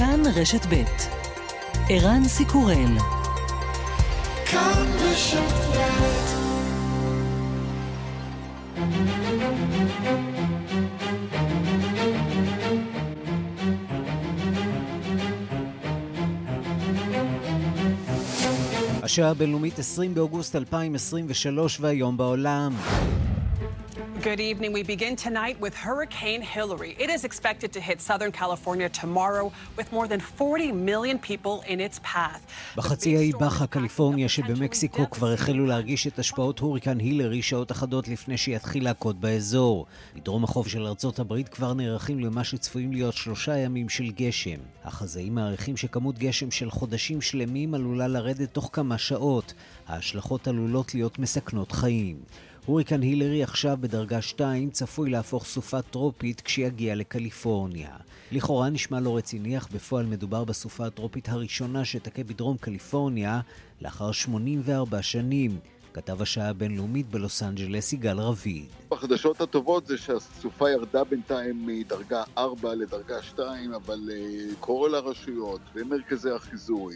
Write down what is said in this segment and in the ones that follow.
כאן רשת ב' ערן סיקורל כאן רשת ב' השעה הבינלאומית 20 באוגוסט 2023 והיום בעולם. Good evening. We begin tonight with Hurricane Hillary. It is expected to hit Southern California tomorrow with more than 40 million people in its path. בחצי האי באחה, קליפורניה שבמקסיקו כבר החלו להרגיש את השפעות הוריקן הילרי שעות אחדות לפני שיתחיל להכות באזור. בדרום החוף של ארצות הברית כבר נערכים למה שצפויים להיות שלושה ימים של גשם. החזאים מעריכים שכמות גשם של חודשים שלמים עלולה לרדת תוך כמה שעות. ההשלכות עלולות להיות מסכנות חיים. הוריקן הילרי עכשיו בדרגה 2 צפוי להפוך סופה טרופית כשיגיע לקליפורניה. לכאורה נשמע לא רציני, אך בפועל מדובר בסופה הטרופית הראשונה שתכה בדרום קליפורניה לאחר 84 שנים. כתב השעה הבינלאומית בלוס אנג'לס יגאל רביד. החדשות הטובות זה שהסופה ירדה בינתיים מדרגה 4 לדרגה 2, אבל uh, כל הרשויות ומרכזי החיזוי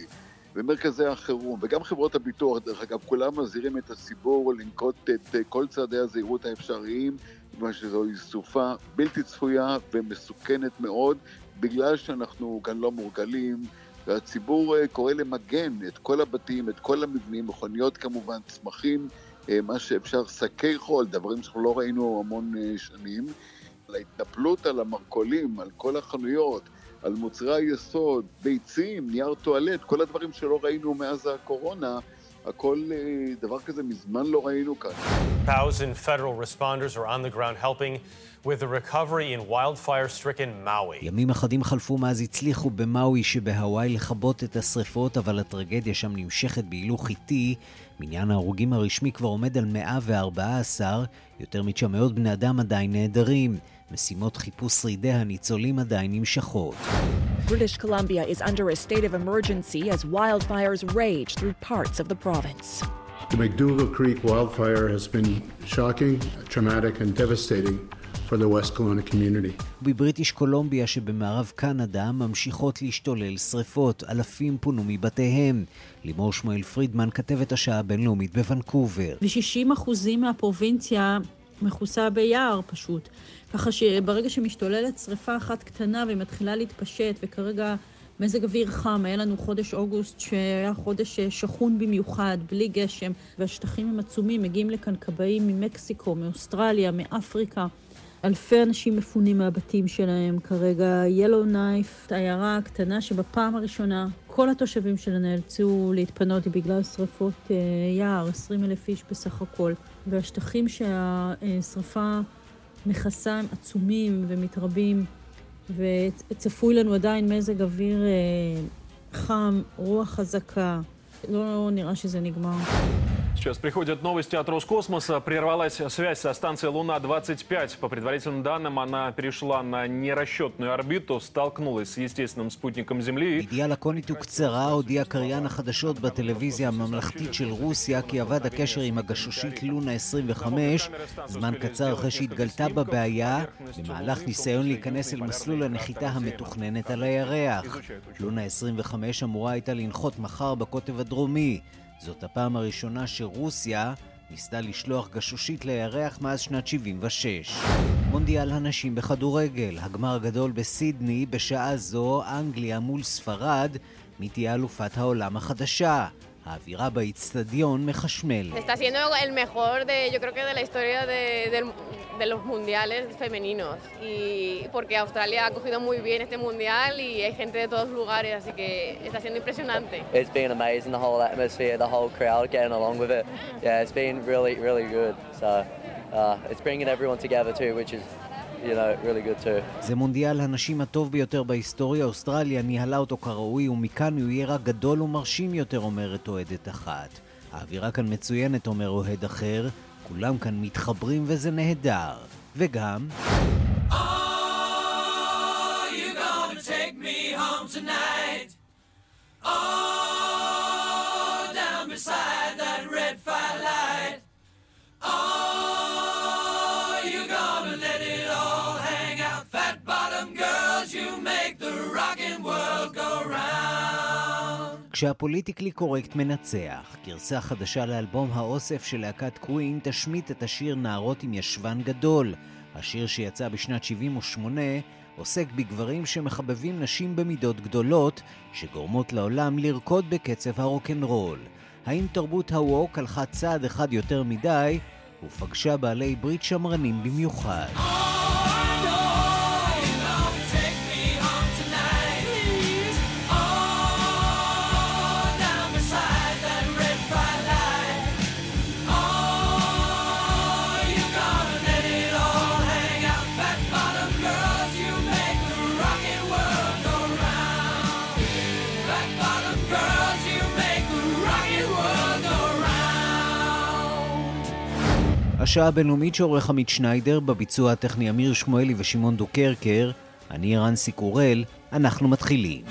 ומרכזי החירום, וגם חברות הביטוח, דרך אגב, כולם מזהירים את הציבור לנקוט את כל צעדי הזהירות האפשריים, כיוון שזוהי סופה בלתי צפויה ומסוכנת מאוד, בגלל שאנחנו כאן לא מורגלים, והציבור קורא למגן את כל הבתים, את כל המבנים, מכוניות כמובן, צמחים, מה שאפשר, שקי חול, דברים שאנחנו לא ראינו המון שנים. ההתנפלות על המרכולים, על כל החנויות, על מוצרי היסוד, ביצים, נייר טואלט, כל הדברים שלא ראינו מאז הקורונה, הכל דבר כזה מזמן לא ראינו כאן. Thousand federal responders are on the ground helping with the recovery in wildfire-stricken Maui. ימים אחדים חלפו מאז הצליחו במאוי שבהוואי לכבות את השרפות, אבל הטרגדיה שם נמשכת בהילוך איטי. מניין ההרוגים הרשמי כבר עומד על 114, יותר מ-900 בני אדם עדיין נעדרים. משימות חיפוש שרידי הניצולים עדיין נמשכות. British Columbia is under a state of emergency as wildfires rage through parts of the province. The McDougall Creek wildfire has been shocking, traumatic, and devastating for the West Kelowna community. בבריטיש קולומביה שבמערב קנדה ממשיכות להשתולל שרפות, אלפים פונו מבתיהם. לימור שמואל פרידמן, כתבת השעה הבינלאומית בוונקובר. ו-60% מהפרובינציה מכוסה ביער פשוט. ככה שברגע שמשתוללת שריפה אחת קטנה והיא מתחילה להתפשט, וכרגע מזג אוויר חם, היה לנו חודש אוגוסט שהיה חודש שחון במיוחד, בלי גשם, והשטחים הם עצומים, מגיעים לכאן כבאים ממקסיקו, מאוסטרליה, מאפריקה. אלפי אנשים מפונים מהבתים שלהם כרגע. ילו נייף, עיירה קטנה שבפעם הראשונה כל התושבים שלה נאלצו להתפנות בגלל שרפות יער, 20 אלף איש בסך הכל. והשטחים שהשרפה מכסה הם עצומים ומתרבים, וצפוי לנו עדיין מזג אוויר חם, רוח חזקה. לא נראה שזה נגמר. Сейчас приходят новости от Роскосмоса. Прервалась связь со станцией Луна-25. По предварительным данным, она перешла на нерасчетную орбиту, столкнулась с естественным спутником Земли. ידיעה לקונית וקצרה הודיע קריין החדשות בטלוויזיה הממלכתית של רוסיה כי אבד הקשר עם הגשושית לונה 25 זמן קצר אחרי שהתגלתה בבעיה במהלך ניסיון להיכנס אל מסלול הנחיתה המתוכננת על הירח. לונה 25 אמורה הייתה לנחות מחר בקוטב הדרומי. זאת הפעם הראשונה שרוסיה ניסתה לשלוח גשושית לירח מאז שנת 76. מונדיאל הנשים בכדורגל, הגמר הגדול בסידני, בשעה זו אנגליה מול ספרד, מי תהיה אלופת העולם החדשה. האווירה באיצטדיון מחשמלת. Está siendo el mejor de, yo creo que de la historia de, de, de los mundiales femeninos. Y porque Australia ha cogido muy bien este mundial y hay gente de todos lugares, así que está siendo impresionante. It's been amazing, the whole atmosphere, the whole crowd getting along with it. Yeah, it's been really, really good. So uh, it's bringing everyone together too, which is you know, really good too. זה מונדיאל הנשים הטוב ביותר בהיסטוריה, אוסטרליה ניהלה אותו כראוי, ומכאן הוא יהיה רק גדול ומרשים יותר, אומרת אוהדת אחת. האווירה כאן מצוינת, אומר אוהד אחר, כולם כאן מתחברים וזה נהדר. וגם... Oh, you're gonna take me home tonight. כשהפוליטיקלי קורקט מנצח, גרסה חדשה לאלבום האוסף של להקת קווין תשמיט את השיר נערות עם ישבן גדול. השיר שיצא בשנת 78 עוסק בגברים שמחבבים נשים במידות גדולות, שגורמות לעולם לרקוד בקצב הרוקנרול. האם תרבות הווק הלכה צעד אחד יותר מדי, ופגשה בעלי ברית שמרנים במיוחד. השעה הבינלאומית שעורך עמית שניידר, בביצוע הטכני אמיר שמואלי ושמעון דוקרקר, אני רנסי קורל, אנחנו מתחילים.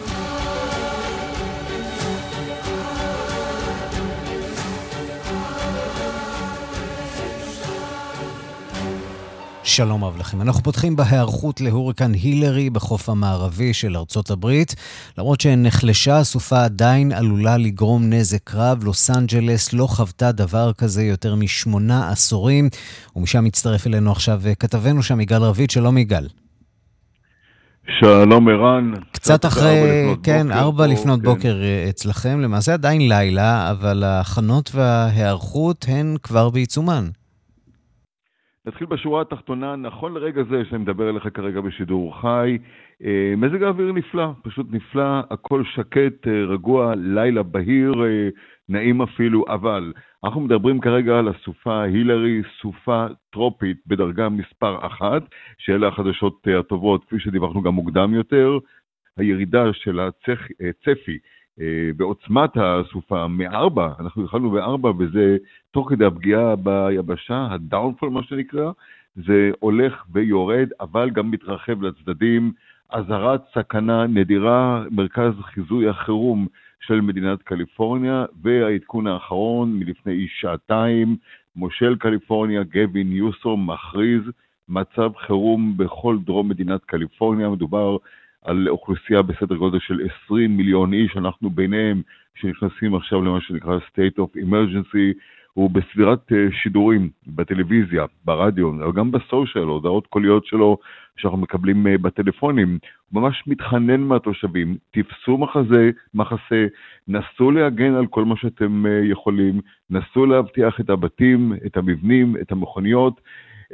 שלום רב לכם. אנחנו פותחים בהיערכות להוריקן הילרי בחוף המערבי של ארצות הברית. למרות שנחלשה הסופה עדיין עלולה לגרום נזק רב, לוס אנג'לס לא חוותה דבר כזה יותר משמונה עשורים, ומשם מצטרף אלינו עכשיו כתבנו שם יגאל רביד. שלום יגאל. שלום ערן. קצת אחרי, כן, ארבע לפנות כן. בוקר אה, אצלכם. למעשה עדיין לילה, אבל ההכנות וההיערכות הן כבר בעיצומן. נתחיל בשורה התחתונה, נכון לרגע זה שאני מדבר אליך כרגע בשידור חי, אה, מזג האוויר נפלא, פשוט נפלא, הכל שקט, אה, רגוע, לילה בהיר, אה, נעים אפילו, אבל אנחנו מדברים כרגע על הסופה הילרי, סופה טרופית בדרגה מספר אחת, שאלה החדשות הטובות, כפי שדיווחנו גם מוקדם יותר, הירידה של הצפי אה, בעוצמת הסופה מארבע, אנחנו התחלנו בארבע וזה תוך כדי הפגיעה ביבשה, הדאונפול מה שנקרא, זה הולך ויורד, אבל גם מתרחב לצדדים. אזהרת סכנה נדירה, מרכז חיזוי החירום של מדינת קליפורניה, והעדכון האחרון מלפני שעתיים, מושל קליפורניה גבי ניוסום מכריז מצב חירום בכל דרום מדינת קליפורניה, מדובר על אוכלוסייה בסדר גודל של 20 מיליון איש, אנחנו ביניהם שנכנסים עכשיו למה שנקרא state of emergency, הוא בסדרת אה, שידורים בטלוויזיה, ברדיו, אבל גם בסושיאל, הודעות קוליות שלו שאנחנו מקבלים אה, בטלפונים, הוא ממש מתחנן מהתושבים, תפסו מחזה, מחסה, נסו להגן על כל מה שאתם אה, יכולים, נסו להבטיח את הבתים, את המבנים, את המכוניות,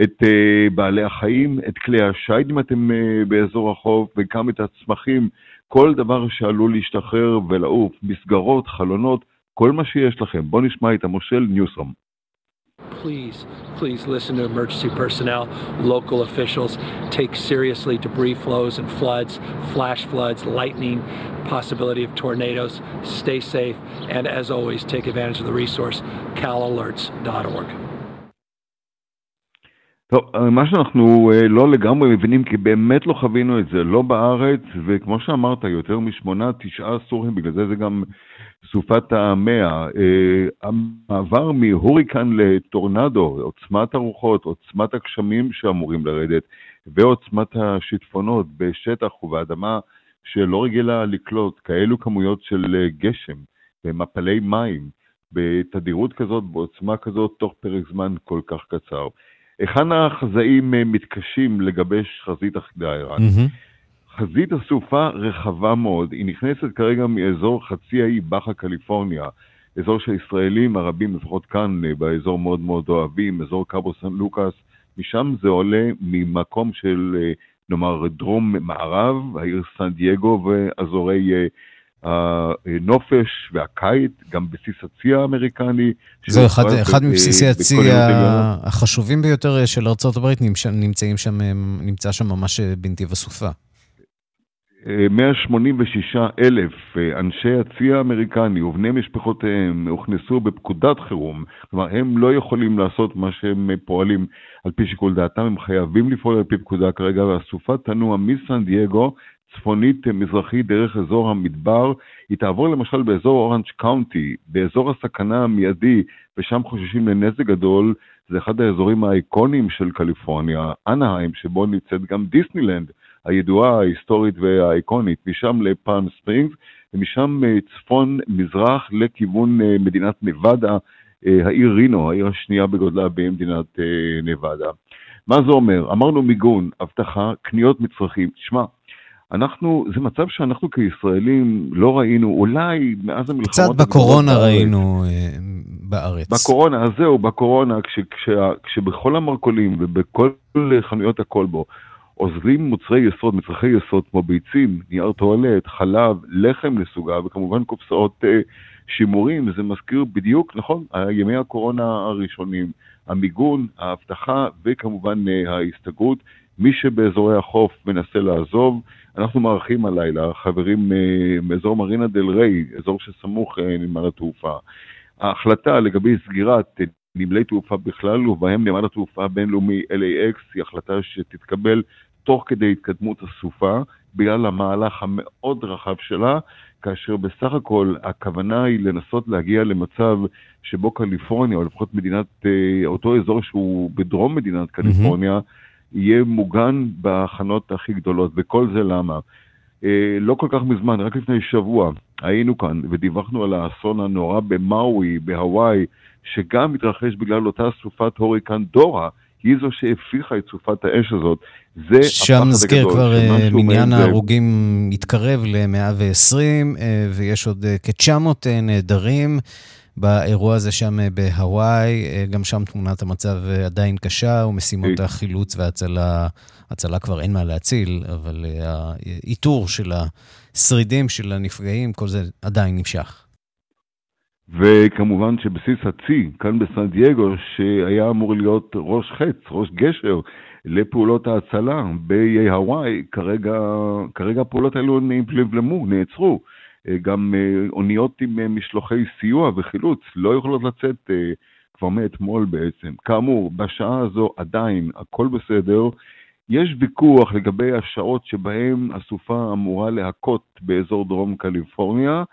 את uh, בעלי החיים, את כלי השיט אם אתם uh, באזור החוף, וגם את הצמחים, כל דבר שעלול להשתחרר ולעוף, מסגרות, חלונות, כל מה שיש לכם. בואו נשמע את המושל ניוסום. Please, please listen to emergency personnel, local officials. Take seriously debris flows and floods, flash floods, lightning, possibility of tornadoes. Stay safe, and as always, take advantage of the resource calalerts.org. טוב, מה שאנחנו אה, לא לגמרי מבינים, כי באמת לא חווינו את זה, לא בארץ, וכמו שאמרת, יותר משמונה, תשעה סורים, בגלל זה זה גם סופת המאה. אה, המעבר מהוריקן לטורנדו, עוצמת הרוחות, עוצמת הגשמים שאמורים לרדת, ועוצמת השיטפונות בשטח ובאדמה שלא רגילה לקלוט כאלו כמויות של אה, גשם ומפלי מים בתדירות כזאת, בעוצמה כזאת, תוך פרק זמן כל כך קצר. היכן החזאים אה, מתקשים לגבש חזית אחידה, ערן? Mm-hmm. חזית הסופה רחבה מאוד, היא נכנסת כרגע מאזור חצי האי באחה קליפורניה, אזור שהישראלים הרבים, לפחות כאן אה, באזור מאוד מאוד אוהבים, אזור קאבו סן לוקאס, משם זה עולה ממקום של אה, נאמר דרום מערב, העיר סן דייגו ואזורי הנופש והקיץ, גם בסיס הצי האמריקני. זהו, אחד, אחד מבסיסי הצי החשובים ביותר של ארה"ב נמצאים שם, נמצא שם ממש בנתיב הסופה. 186 אלף אנשי הצי האמריקני ובני משפחותיהם הוכנסו בפקודת חירום, כלומר הם לא יכולים לעשות מה שהם פועלים על פי שיקול דעתם, הם חייבים לפעול על פי פקודה כרגע, והסופה תנוע מסן דייגו צפונית מזרחית דרך אזור המדבר, היא תעבור למשל באזור אורנג' קאונטי, באזור הסכנה המיידי, ושם חוששים לנזק גדול, זה אחד האזורים האיקוניים של קליפורניה, אנהיים, שבו נמצאת גם דיסנילנד, הידועה, ההיסטורית והאיקונית, משם לפאלם ספרינגס, ומשם צפון-מזרח לכיוון מדינת נבדה, העיר רינו, העיר השנייה בגודלה במדינת נבדה. מה זה אומר? אמרנו מיגון, אבטחה, קניות מצרכים. תשמע, אנחנו, זה מצב שאנחנו כישראלים לא ראינו, אולי מאז המלחמות... קצת בקורונה ראינו אה, בארץ. בקורונה, אז זהו, בקורונה, כש, כש, כשבכל המרכולים ובכל חנויות הכלבו עוזרים מוצרי יסוד, מצרכי יסוד כמו ביצים, נייר טואלט, חלב, לחם לסוגיו, וכמובן קופסאות אה, שימורים, זה מזכיר בדיוק, נכון, ימי הקורונה הראשונים. המיגון, האבטחה וכמובן אה, ההסתגרות. מי שבאזורי החוף מנסה לעזוב, אנחנו מארחים הלילה חברים אה, מאזור מרינה דל ריי, אזור שסמוך אה, לנמל התעופה. ההחלטה לגבי סגירת נמלי תעופה בכלל, ובהם נמל התעופה הבינלאומי LAX, היא החלטה שתתקבל תוך כדי התקדמות הסופה, בגלל המהלך המאוד רחב שלה, כאשר בסך הכל הכוונה היא לנסות להגיע למצב שבו קליפורניה, או לפחות מדינת, אה, אותו אזור שהוא בדרום מדינת קליפורניה, mm-hmm. יהיה מוגן בהכנות הכי גדולות. וכל זה למה? אה, לא כל כך מזמן, רק לפני שבוע, היינו כאן ודיווחנו על האסון הנורא במאווי, בהוואי, שגם התרחש בגלל אותה סופת הוריקן דורה, היא זו שהפיחה את סופת האש הזאת. זה שם נזכיר כבר אה, מניין ההרוגים מתקרב ל-120, ויש עוד כ-900 נעדרים. באירוע הזה שם בהוואי, גם שם תמונת המצב עדיין קשה, ומשימות החילוץ וההצלה, הצלה כבר אין מה להציל, אבל האיתור של השרידים, של הנפגעים, כל זה עדיין נמשך. וכמובן שבסיס הצי, כאן בסן דייגו, שהיה אמור להיות ראש חץ, ראש גשר לפעולות ההצלה באיי הוואי, כרגע, כרגע הפעולות האלו נבלמו, נעצרו. אה, גם אה, אוניות עם אה, משלוחי סיוע וחילוץ לא יכולות לצאת כבר מאתמול בעצם. כאמור, בשעה הזו עדיין הכל בסדר. יש ויכוח לגבי השעות שבהן הסופה אמורה להכות באזור דרום קליפורניה.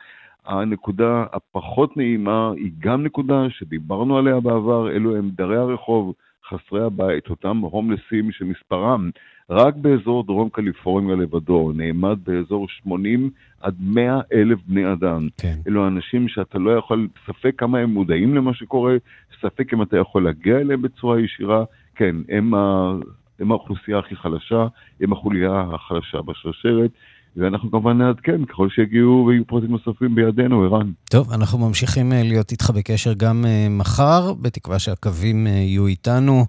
הנקודה הפחות נעימה היא גם נקודה שדיברנו עליה בעבר, אלו הם דרי הרחוב, חסרי הבית, אותם הומלסים שמספרם רק באזור דרום קליפורניה לבדו נעמד באזור 80 עד 100 אלף בני אדם. כן. אלו אנשים שאתה לא יכול, ספק כמה הם מודעים למה שקורה, ספק אם אתה יכול להגיע אליהם בצורה ישירה. כן, הם, ה, הם האוכלוסייה הכי חלשה, הם החוליה החלשה בשרשרת. ואנחנו כמובן נעדכן ככל שיגיעו ויהיו פרטים נוספים בידינו, ערן. טוב, אנחנו ממשיכים אה, להיות איתך בקשר גם אה, מחר, בתקווה שהקווים אה, יהיו איתנו.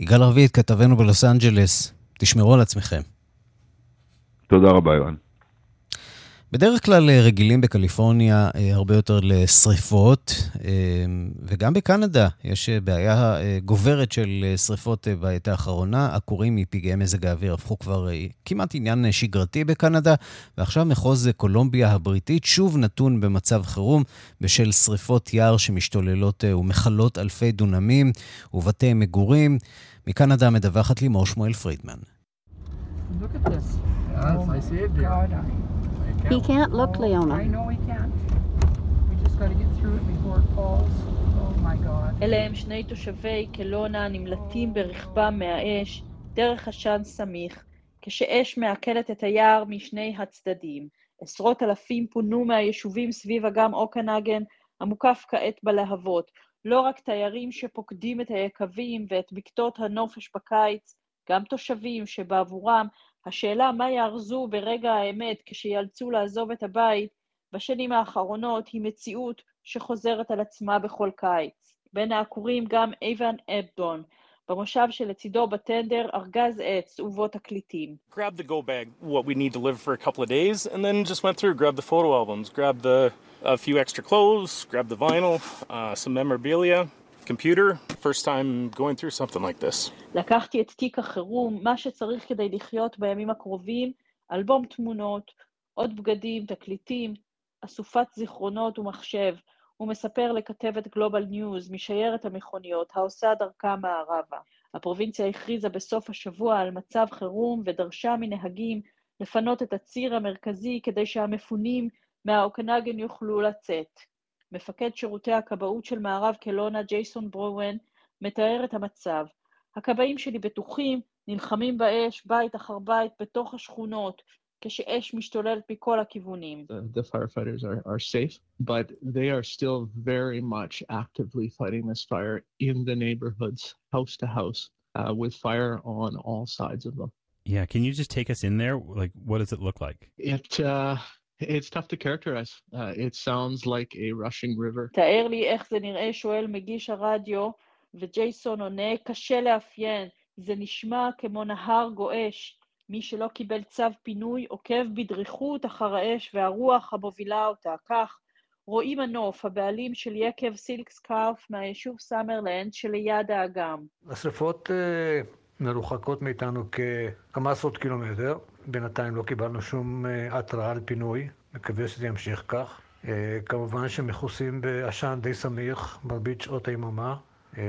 יגאל רביד, כתבנו בלוס אנג'לס, תשמרו על עצמכם. תודה רבה, יואן. בדרך כלל אה, רגילים בקליפורניה אה, הרבה יותר לשריפות, אה, וגם בקנדה יש בעיה גוברת של שריפות בעת האחרונה. עקורים מפגעי מזג האוויר הפכו כבר כמעט עניין שגרתי בקנדה, ועכשיו מחוז קולומביה הבריטית שוב נתון במצב חירום בשל שריפות יער שמשתוללות ומכלות אלפי דונמים ובתי מגורים. מקנדה מדווחת לימור שמואל פרידמן. Look at this. Yes, I see it he can't look, Leona. I know he can't. We just got to get through it before it falls. Oh my God. אלה הם שני תושבי קלונה נמלטים ברכבם מהאש דרך עשן סמיך, כשאש מעכלת את היער משני הצדדים. עשרות אלפים פונו מהיישובים סביב אגם אוקנגן, המוקף כעת בלהבות. לא רק תיירים שפוקדים את היקבים ואת בקתות הנופש בקיץ, גם תושבים שבעבורם השאלה מה יארזו ברגע האמת כשיאלצו לעזוב את הבית בשנים האחרונות היא מציאות שחוזרת על עצמה בכל קיץ. בין העקורים גם איוון אבדון, במושב שלצידו בטנדר ארגז עץ ובו תקליטים. Grab a few extra clothes, grabbed the vinyl, uh, some memorabilia, computer, first time going through something like this. לקחתי את תיק החירום, מה שצריך כדי לחיות בימים הקרובים, אלבום תמונות, עוד בגדים, תקליטים, אסופת זיכרונות ומחשב. הוא מספר לכתבת גלובל ניוז משיירת המכוניות העושה דרכה מערבה. הפרובינציה הכריזה בסוף השבוע על מצב חירום ודרשה מנהגים לפנות את הציר המרכזי כדי שהמפונים מהאוקנגן יוכלו לצאת. מפקד שירותי הכבאות של מערב קלונה, ג'ייסון ברואן, מתאר את המצב. הכבאים שלי בטוחים, נלחמים באש, בית אחר בית, בתוך השכונות. כשאש משתוללת מכל הכיוונים. The, the firefighters are, are safe, but they are still very much actively fighting this fire in the neighborhoods, house to house, uh, with fire on all sides of them. Yeah, can you just take us in there? Like, what does it look like? It uh, it's tough to characterize. Uh, it sounds like a rushing river. תאר לי איך זה נראה, שואל מגיש הרדיו, וג'ייסון עונה, קשה לאפיין, זה נשמע כמו נהר גועש. מי שלא קיבל צו פינוי עוקב בדריכות אחר האש והרוח המובילה אותה. כך, רועי מנוף, הבעלים של יקב סילקס קארף מהיישוב סאמרלנד שליד האגם. השרפות אה, מרוחקות מאיתנו כמה עשרות קילומטר. בינתיים לא קיבלנו שום אה, התראה על פינוי, מקווה שזה ימשיך כך. אה, כמובן שמכוסים בעשן די סמיך מרבית שעות היממה. אה,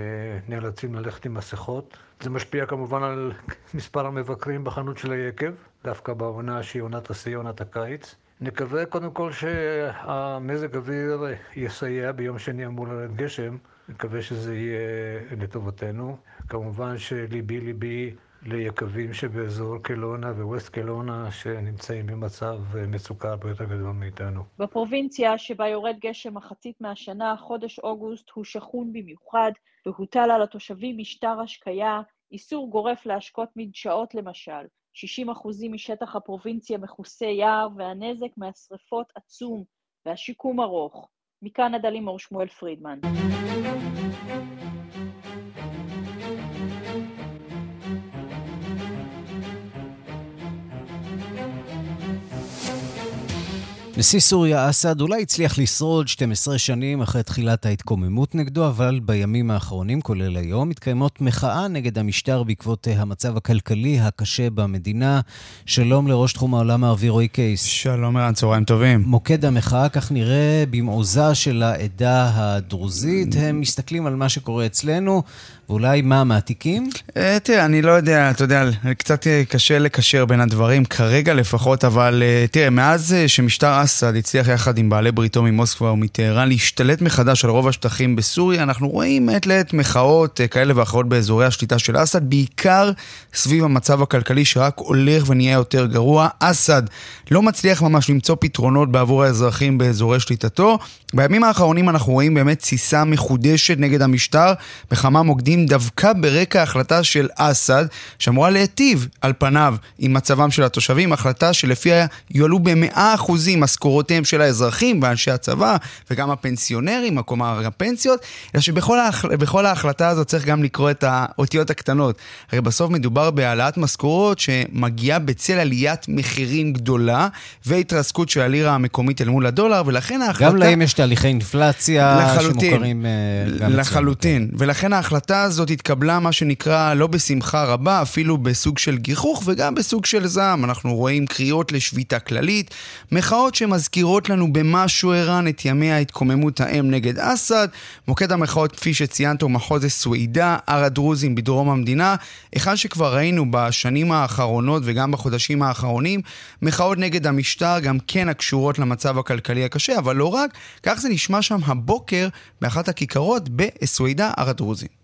נאלצים ללכת עם מסכות. זה משפיע כמובן על מספר המבקרים בחנות של היקב, דווקא בעונה שהיא עונת השיא, עונת הקיץ. נקווה קודם כל שהמזג אוויר יסייע, ביום שני אמור לרדת גשם, נקווה שזה יהיה לטובתנו. כמובן שליבי ליבי ליקבים שבאזור קלונה וווסט קלונה שנמצאים במצב מצוקה הרבה יותר גדול מאיתנו. בפרובינציה שבה יורד גשם מחצית מהשנה, חודש אוגוסט הוא שכון במיוחד, והוטל על התושבים משטר השקיה, איסור גורף להשקות מדשאות למשל. 60% משטח הפרובינציה מכוסה יער, והנזק מהשרפות עצום, והשיקום ארוך. מקנדה לימור שמואל פרידמן. נשיא סוריה אסד אולי הצליח לשרוד 12 שנים אחרי תחילת ההתקוממות נגדו, אבל בימים האחרונים, כולל היום, מתקיימות מחאה נגד המשטר בעקבות המצב הכלכלי הקשה במדינה. שלום לראש תחום העולם הערבי רועי קייס. שלום ערן, צהריים טובים. מוקד המחאה, כך נראה, במעוזה של העדה הדרוזית. הם מסתכלים על מה שקורה אצלנו, ואולי מה, מעתיקים? אה, תראה, אני לא יודע, אתה יודע, קצת קשה לקשר בין הדברים, כרגע לפחות, אבל אה, תראה, מאז אה, שמשטר אסד הצליח יחד עם בעלי בריתו ממוסקבה ומטהרן להשתלט מחדש על רוב השטחים בסוריה, אנחנו רואים מעת לעת מחאות כאלה ואחרות באזורי השליטה של אסד, בעיקר סביב המצב הכלכלי שרק הולך ונהיה יותר גרוע. אסד לא מצליח ממש למצוא פתרונות בעבור האזרחים באזורי שליטתו. בימים האחרונים אנחנו רואים באמת תסיסה מחודשת נגד המשטר בכמה מוקדים דווקא ברקע ההחלטה של אסד, שאמורה להיטיב על פניו עם מצבם של התושבים, החלטה שלפיה יועלו במאה אחוזים משכורותיהם של האזרחים ואנשי הצבא וגם הפנסיונרים, כלומר הפנסיות, אלא שבכל ההחלטה הזאת צריך גם לקרוא את האותיות הקטנות. הרי בסוף מדובר בהעלאת משכורות שמגיעה בצל עליית מחירים גדולה והתרסקות של הלירה המקומית אל מול הדולר, ולכן ההחלטה... גם להם יש תהליכי אינפלציה לחלוטין, שמוכרים גם לחלוטין. ולכן ההחלטה הזאת התקבלה, מה שנקרא, לא בשמחה רבה, אפילו בסוג של גיחוך וגם בסוג של זעם. אנחנו רואים קריאות לשביתה כללית, מחאות שמזכירות לנו במשהו ערן את ימי ההתקוממות האם נגד אסד. מוקד המחאות, כפי שציינת, הוא מחוז סווידה, הר הדרוזים בדרום המדינה, היכן שכבר ראינו בשנים האחרונות וגם בחודשים האחרונים, מחאות נגד המשטר, גם כן הקשורות למצב הכלכלי הקשה, אבל לא רק, כך זה נשמע שם הבוקר באחת הכיכרות בסווידה, הר הדרוזים.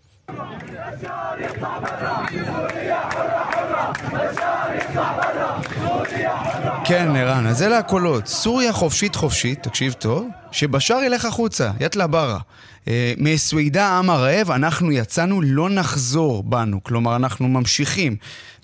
כן, ערן, אז אלה הקולות. סוריה חופשית חופשית, תקשיב טוב, שבשאר ילך החוצה, יתלה ברה. אה, מסווידה עם הרעב, אנחנו יצאנו, לא נחזור בנו. כלומר, אנחנו ממשיכים.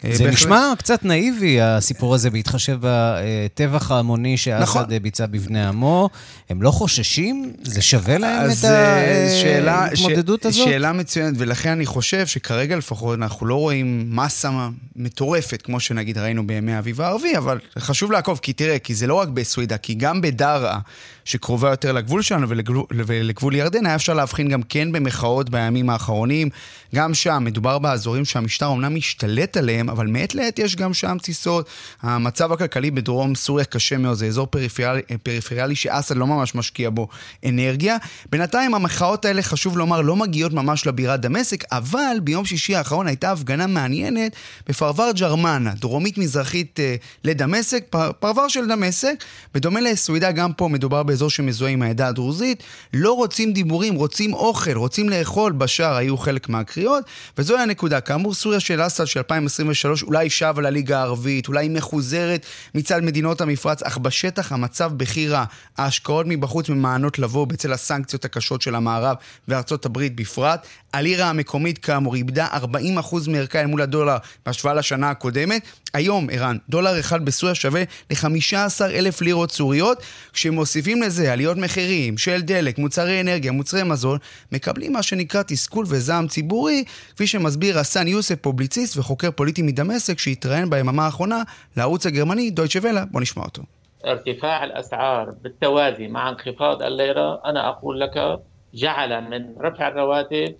אה, זה נשמע קצת נאיבי, הסיפור הזה, בהתחשב בטבח ההמוני שאסד נכון. ביצע בבני עמו. הם לא חוששים? זה שווה להם את אה, ההתמודדות הזאת? שאלה מצוינת, ולכן אני חושב שכרגע לפחות אנחנו לא רואים מסה מטורפת, כמו שנגיד ראינו בימי האביב הערבי, אבל חשוב לעקוב, כי תראה, כי זה לא רק בסווידה, כי גם בדארה, שקרובה יותר לגבול שלנו ולגבול, ולגבול ירדן, היה אפשר להבחין גם כן במחאות בימים האחרונים. גם שם מדובר באזורים שהמשטר אומנם משתלט עליהם, אבל מעת לעת יש גם שם טיסות. המצב הכלכלי בדרום סוריה קשה מאוד, זה אזור פריפריאלי, פריפריאלי שאסד לא ממש משקיע בו אנרגיה. בינתיים המחאות האלה, חשוב לומר, לא מגיעות ממש לבירה דמשק, אבל ביום שישי האחרון הייתה הפגנה מעניינת בפרבר ג'רמנה, דרומית-מזרחית אה, לדמשק, פר, פרבר של דמשק. בדומה לסווידה, גם פה מדובר באזור שמזוהה מזוהה עם העדה הדרוזית, לא רוצים דיבורים, רוצים אוכל, רוצים לאכול, בשאר היו חלק מהקריאות, וזוהי הנקודה. כאמור, סוריה של אסד של 2023 אולי שבה לליגה הערבית, אולי מחוזרת מצד מדינות המפרץ, אך בשטח המצב בכי רע. ההשקעות מבחוץ ממענות לבוא בצל הסנקציות הקשות של המערב וארצות הברית בפרט. הלירה המקומית כאמור איבדה 40% מערכה אל מול הדולר בהשוואה לשנה הקודמת. היום, ערן, דולר אחד בסוריה שווה ל-15 אלף לירות סוריות. כשמוסיפים לזה עליות מחירים של דלק, מוצרי אנרגיה, מוצרי מזון, מקבלים מה שנקרא תסכול וזעם ציבורי, כפי שמסביר רסן יוסף, פובליציסט וחוקר פוליטי מדמשק, שהתראיין ביממה האחרונה לערוץ הגרמני דויטשה ולה. בוא נשמע אותו. ارتفاع الأسعار بالتوازي مع انخفاض الليرة أنا أقول لك جعل من رفع الرواتب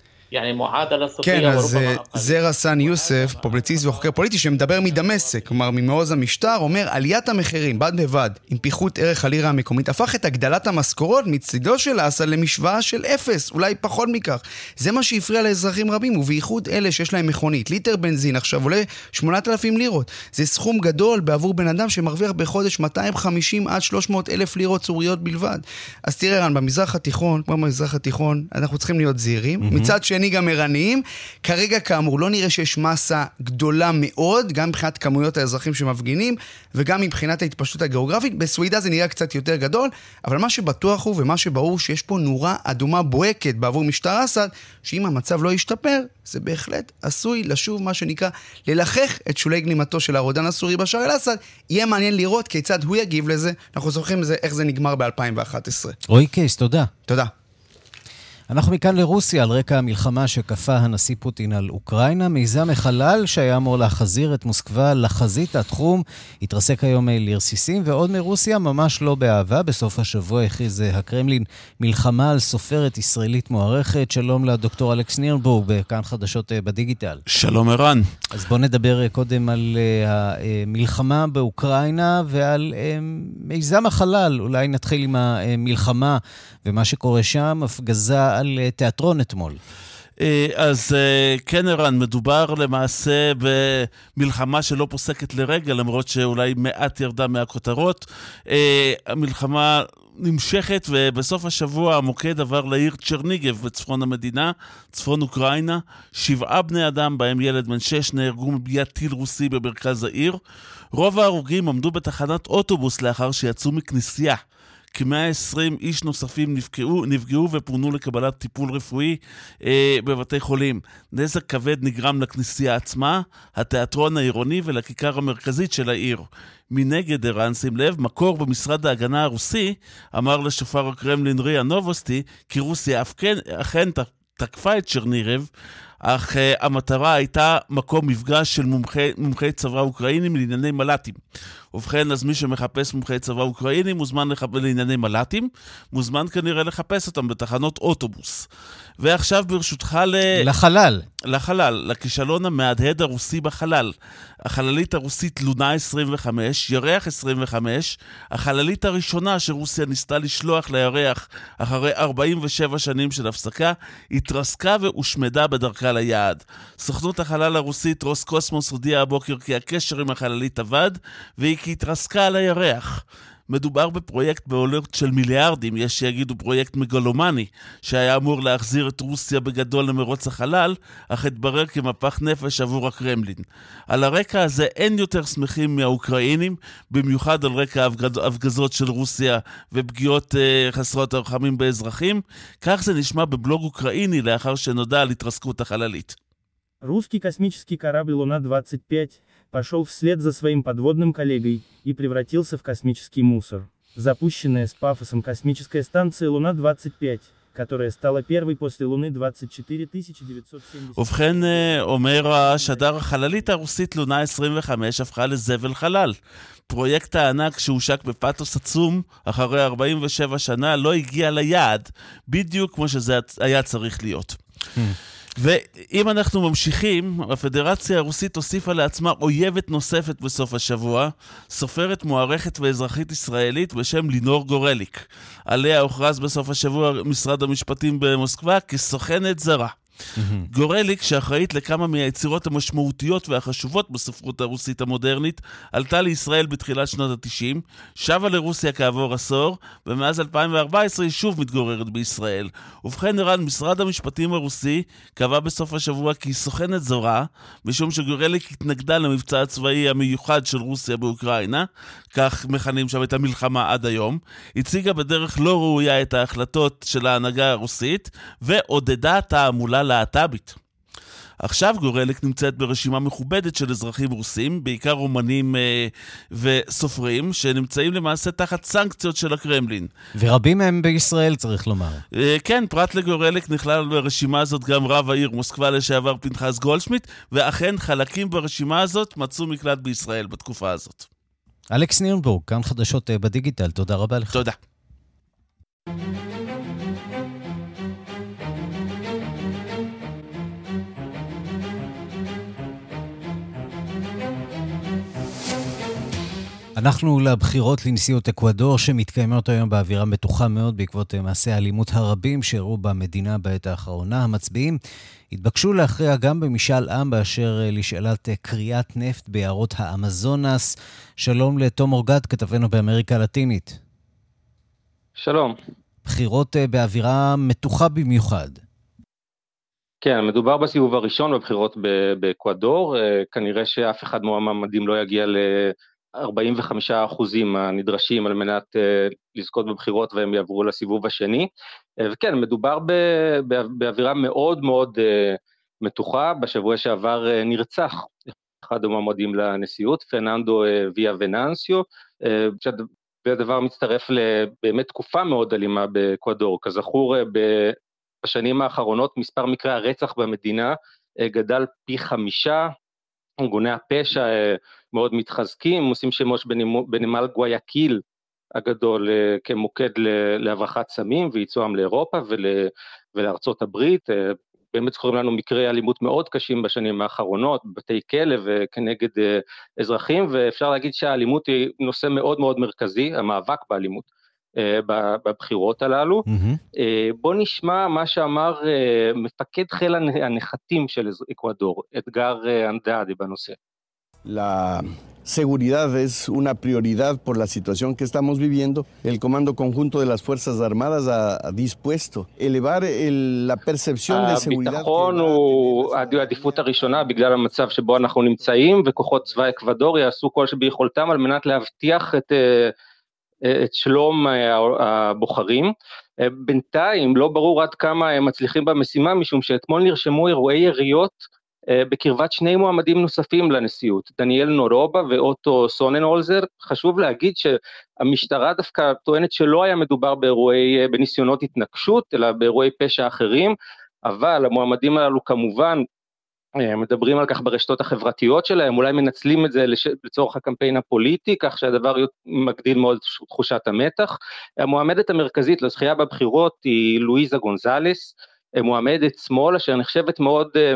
כן, אז זה רסן יוסף, פובליציסט וחוקר פוליטי, שמדבר מדמשק, כלומר ממעוז המשטר, אומר עליית המחירים בד בבד עם פיחות ערך הלירה המקומית הפך את הגדלת המשכורות מצידו של אסד למשוואה של אפס, אולי פחות מכך. זה מה שהפריע לאזרחים רבים, ובייחוד אלה שיש להם מכונית. ליטר בנזין עכשיו עולה 8,000 לירות. זה סכום גדול בעבור בן אדם שמרוויח בחודש 250 עד 300 אלף לירות צוריות בלבד. אז תראה רן, במזרח התיכון, כמו במזרח התיכון, אנחנו צריכים להיות זהירים. Mm-hmm. מצד שני, שני גם ערניים. כרגע, כאמור, לא נראה שיש מסה גדולה מאוד, גם מבחינת כמויות האזרחים שמפגינים, וגם מבחינת ההתפשטות הגיאוגרפית. בסווידה זה נראה קצת יותר גדול, אבל מה שבטוח הוא ומה שברור שיש פה נורה אדומה בוהקת בעבור משטר אסד, שאם המצב לא ישתפר, זה בהחלט עשוי לשוב, מה שנקרא, ללחך את שולי גלימתו של הרודן הסורי בשאר אל-אסד. יהיה מעניין לראות כיצד הוא יגיב לזה. אנחנו זוכרים איך זה נגמר ב-2011. רועי קייס, תודה. תודה. אנחנו מכאן לרוסיה, על רקע המלחמה שכפה הנשיא פוטין על אוקראינה. מיזם החלל שהיה אמור להחזיר את מוסקבה לחזית התחום, התרסק היום לרסיסים, ועוד מרוסיה ממש לא באהבה. בסוף השבוע הכריז הקרמלין מלחמה על סופרת ישראלית מוערכת. שלום לדוקטור אלכס נירנבורג, בכאן חדשות בדיגיטל. שלום ערן. אז בואו נדבר קודם על המלחמה באוקראינה ועל מיזם החלל. אולי נתחיל עם המלחמה ומה שקורה שם, הפגזה על תיאטרון אתמול. אז כן, ערן, מדובר למעשה במלחמה שלא פוסקת לרגע, למרות שאולי מעט ירדה מהכותרות. המלחמה נמשכת, ובסוף השבוע המוקד עבר לעיר צ'רניגב בצפון המדינה, צפון אוקראינה. שבעה בני אדם, בהם ילד בן שש, נהרגו מפגיעת טיל רוסי במרכז העיר. רוב ההרוגים עמדו בתחנת אוטובוס לאחר שיצאו מכנסייה. כ-120 איש נוספים נפגעו, נפגעו ופונו לקבלת טיפול רפואי אה, בבתי חולים. נזק כבד נגרם לכנסייה עצמה, התיאטרון העירוני ולכיכר המרכזית של העיר. מנגד, ערן, שים לב, מקור במשרד ההגנה הרוסי אמר לשופר הקרמלין ריה נובוסטי כי רוסיה אף כן, אכן תקפה את צ'רנירב, אך uh, המטרה הייתה מקום מפגש של מומחי, מומחי צבא אוקראינים לענייני מל"טים. ובכן, אז מי שמחפש מומחי צבא אוקראינים מוזמן לחפש לענייני מל"טים, מוזמן כנראה לחפש אותם בתחנות אוטובוס. ועכשיו ברשותך ל... לחלל. לחלל, לכישלון המהדהד הרוסי בחלל. החללית הרוסית לונה 25, ירח 25, החללית הראשונה שרוסיה ניסתה לשלוח לירח אחרי 47 שנים של הפסקה, התרסקה והושמדה בדרכה ליעד. סוכנות החלל הרוסית רוס קוסמוס הודיעה הבוקר כי הקשר עם החללית עבד, והיא כי התרסקה על הירח. מדובר בפרויקט בעולות של מיליארדים, יש שיגידו פרויקט מגלומני, שהיה אמור להחזיר את רוסיה בגדול למרוץ החלל, אך התברר כמפח נפש עבור הקרמלין. על הרקע הזה אין יותר שמחים מהאוקראינים, במיוחד על רקע ההפגזות של רוסיה ופגיעות אה, חסרות הרחמים באזרחים. כך זה נשמע בבלוג אוקראיני לאחר שנודע על התרסקות החללית. Русский космический корабль Луна-25 пошел вслед за своим подводным коллегой и превратился в космический мусор. Запущенная с пафосом космическая станция Луна-25, которая стала первой после Луны 24 1970. ובכן, אומר השדר, החללית הרוסית לונה 25 הפכה לזבל חלל. פרויקט הענק שהושק בפאתוס עצום אחרי 47 שנה לא הגיע ליעד, בדיוק כמו שזה היה צריך להיות. ואם אנחנו ממשיכים, הפדרציה הרוסית הוסיפה לעצמה אויבת נוספת בסוף השבוע, סופרת מוערכת ואזרחית ישראלית בשם לינור גורליק. עליה הוכרז בסוף השבוע משרד המשפטים במוסקבה כסוכנת זרה. גורליק, שאחראית לכמה מהיצירות המשמעותיות והחשובות בספרות הרוסית המודרנית, עלתה לישראל בתחילת שנות ה-90, שבה לרוסיה כעבור עשור, ומאז 2014 היא שוב מתגוררת בישראל. ובכן, ערן, משרד המשפטים הרוסי קבע בסוף השבוע כי היא סוכנת זרה, משום שגורליק התנגדה למבצע הצבאי המיוחד של רוסיה באוקראינה, כך מכנים שם את המלחמה עד היום, הציגה בדרך לא ראויה את ההחלטות של ההנהגה הרוסית, ועודדה תעמולה להט"בית. עכשיו גורליק נמצאת ברשימה מכובדת של אזרחים רוסים, בעיקר אומנים אה, וסופרים, שנמצאים למעשה תחת סנקציות של הקרמלין. ורבים מהם בישראל, צריך לומר. אה, כן, פרט לגורליק נכלל ברשימה הזאת גם רב העיר מוסקבה לשעבר פנחס גולדשמיט, ואכן חלקים ברשימה הזאת מצאו מקלט בישראל בתקופה הזאת. אלכס נירנבורג, כאן חדשות אה, בדיגיטל, תודה רבה לך. תודה. אנחנו לבחירות לנשיאות אקוודור שמתקיימות היום באווירה מתוחה מאוד בעקבות אה, מעשי האלימות הרבים שאירעו במדינה בעת האחרונה. המצביעים התבקשו להכריע גם במשאל עם באשר אה, לשאלת אה, כריית נפט ביערות האמזונס. שלום לתום אורגד, כתבנו באמריקה הלטינית. שלום. בחירות באווירה מתוחה במיוחד. כן, מדובר בסיבוב הראשון בבחירות באקוודור, כנראה שאף אחד מהמועמדים לא יגיע ל... 45 אחוזים הנדרשים על מנת uh, לזכות בבחירות והם יעברו לסיבוב השני. Uh, וכן, מדובר באווירה מאוד מאוד uh, מתוחה. בשבוע שעבר נרצח אחד המועמדים לנשיאות, פרננדו ויה וננסיו, והדבר מצטרף לבאמת תקופה מאוד אלימה באקוודור. כזכור, בשנים האחרונות מספר מקרי הרצח במדינה גדל פי חמישה, ארגוני הפשע מתחזקים, עושים שימוש בנמל גוויאקיל הגדול אה, כמוקד להברחת סמים וייצואם לאירופה ול, ולארצות הברית. אה, באמת זכורים לנו מקרי אלימות מאוד קשים בשנים האחרונות, בבתי כלא וכנגד אה, אזרחים, ואפשר להגיד שהאלימות היא נושא מאוד מאוד מרכזי, המאבק באלימות. בבחירות הללו. Mm-hmm. בוא נשמע מה שאמר מפקד חיל הנחתים של אקוודור, אתגר אנדאדי בנושא. La seguridad es una prioridad por la situación que estamos viviendo. El Comando Conjunto de las Fuerzas Armadas ha, dispuesto elevar el, la percepción de seguridad. הביטחון הוא העדיפות הראשונה בגלל המצב שבו אנחנו נמצאים, וכוחות צבא אקוודור יעשו כל שביכולתם על מנת להבטיח את, את שלום הבוחרים. בינתיים לא ברור עד כמה הם מצליחים במשימה, משום שאתמול נרשמו אירועי יריות אה, בקרבת שני מועמדים נוספים לנשיאות, דניאל נורובה ואוטו סוננהולזר. חשוב להגיד שהמשטרה דווקא טוענת שלא היה מדובר באירועי, אה, בניסיונות התנגשות, אלא באירועי פשע אחרים, אבל המועמדים הללו כמובן אה, מדברים על כך ברשתות החברתיות שלהם, אולי מנצלים את זה לצורך הקמפיין הפוליטי, כך שהדבר מגדיל מאוד תחושת המתח. המועמדת המרכזית לזכייה בבחירות היא לואיזה גונזלס, מועמדת שמאל אשר נחשבת מאוד, אה,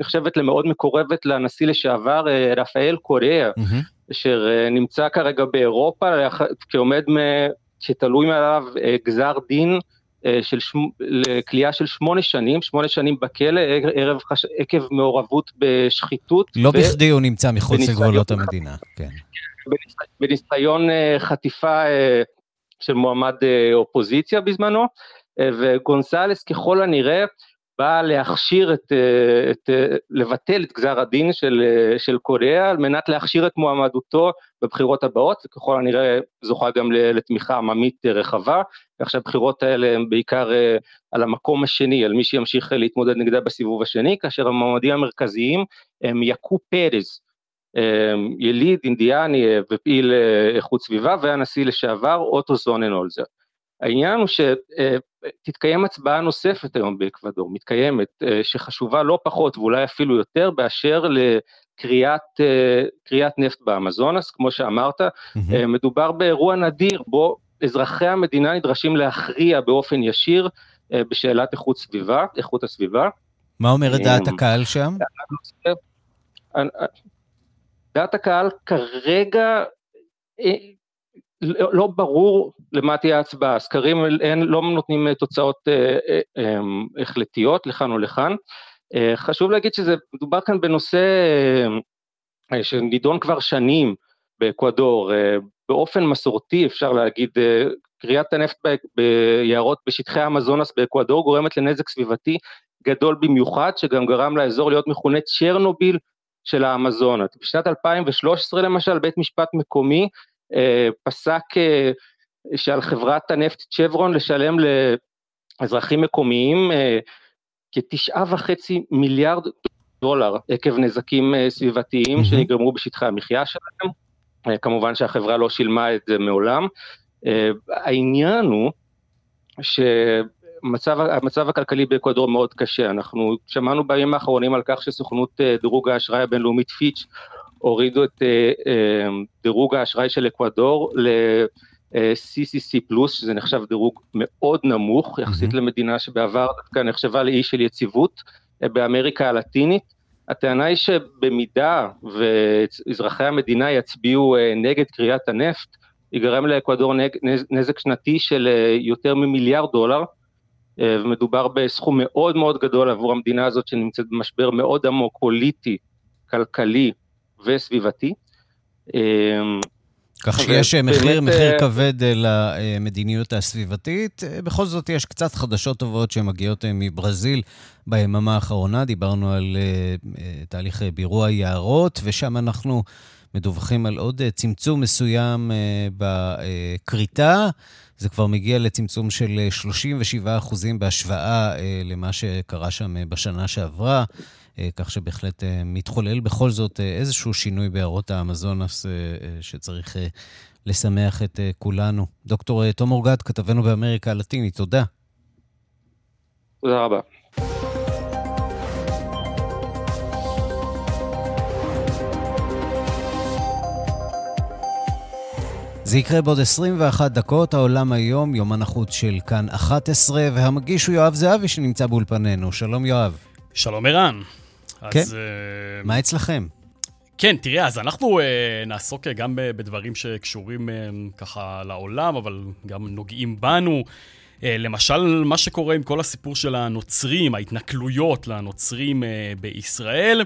נחשבת למאוד מקורבת לנשיא לשעבר אה, רפאל קוריאה, mm-hmm. אשר אה, נמצא כרגע באירופה כעומד, שתלוי מעליו גזר דין של כליאה של שמונה שנים, שמונה שנים בכלא ערב, עקב מעורבות בשחיתות. לא ו... בכדי הוא נמצא מחוץ לגבולות המדינה, כן. בניסיון חטיפה של מועמד אופוזיציה בזמנו. וגונסלס ככל הנראה בא להכשיר את, את, לבטל את גזר הדין של, של קוריאה על מנת להכשיר את מועמדותו בבחירות הבאות, וככל הנראה זוכה גם לתמיכה עממית רחבה, כך שהבחירות האלה הן בעיקר אה, על המקום השני, על מי שימשיך להתמודד נגדה בסיבוב השני, כאשר המועמדים המרכזיים הם יקו פרז, אה, יליד אינדיאני אה, ופעיל איכות סביבה, והנשיא לשעבר אוטו זוננולזר. העניין הוא שתתקיים הצבעה נוספת היום באקוודור, מתקיימת, אה, שחשובה לא פחות ואולי אפילו יותר באשר לקריאת אה, נפט באמזונס, כמו שאמרת, mm-hmm. מדובר באירוע נדיר בו אזרחי המדינה נדרשים להכריע באופן ישיר בשאלת איכות סביבה, איכות הסביבה. מה אומרת דעת הקהל שם? דעת הקהל כרגע לא, ברור למה תהיה ההצבעה, סקרים לא נותנים תוצאות החלטיות לכאן או לכאן. חשוב להגיד שזה, מדובר כאן בנושא שנידון כבר שנים באקוודור, באופן מסורתי אפשר להגיד, כריית הנפט ביערות בשטחי המזונס באקוודור גורמת לנזק סביבתי גדול במיוחד, שגם גרם לאזור להיות מכונה צ'רנוביל של האמזונת. בשנת 2013 למשל, בית משפט מקומי אה, פסק אה, שעל חברת הנפט צ'ברון לשלם לאזרחים מקומיים אה, כתשעה וחצי מיליארד דולר עקב נזקים אה, סביבתיים. שנגרמו בשטחי המחיה שלהם. כמובן שהחברה לא שילמה את זה מעולם. העניין הוא שהמצב הכלכלי באקוודור מאוד קשה, אנחנו שמענו בימים האחרונים על כך שסוכנות דירוג האשראי הבינלאומית פיץ' הורידו את דירוג האשראי של אקוודור ל-CCC פלוס, שזה נחשב דירוג מאוד נמוך יחסית mm-hmm. למדינה שבעבר דווקא נחשבה לאי של יציבות באמריקה הלטינית. הטענה היא שבמידה ואזרחי המדינה יצביעו נגד כריית הנפט, ייגרם לאקוודור נזק שנתי של אה, יותר ממיליארד דולר, אה, ומדובר בסכום מאוד מאוד גדול עבור המדינה הזאת שנמצאת במשבר מאוד עמוק, פוליטי, כלכלי וסביבתי. אה, כך שיש מחיר, מחיר כבד למדיניות הסביבתית. בכל זאת, יש קצת חדשות טובות שמגיעות מברזיל ביממה האחרונה. דיברנו על תהליך בירוע היערות, ושם אנחנו מדווחים על עוד אה, צמצום מסוים אה, בכריתה. זה כבר מגיע לצמצום של 37 אה, אחוזים בהשוואה למה שקרה שם בשנה שעברה, כך שבהחלט מתחולל בכל זאת איזשהו שינוי בעיירות האמזונס שצריך לשמח את כולנו. דוקטור תום אורגד, כתבנו באמריקה הלטינית, תודה. תודה רבה. זה יקרה בעוד 21 דקות, העולם היום, יומן החוץ של כאן 11, והמגיש הוא יואב זהבי שנמצא באולפנינו. שלום יואב. שלום ערן. כן? אז, uh... מה אצלכם? כן, תראה, אז אנחנו uh, נעסוק גם בדברים שקשורים uh, ככה לעולם, אבל גם נוגעים בנו. Uh, למשל, מה שקורה עם כל הסיפור של הנוצרים, ההתנכלויות לנוצרים uh, בישראל.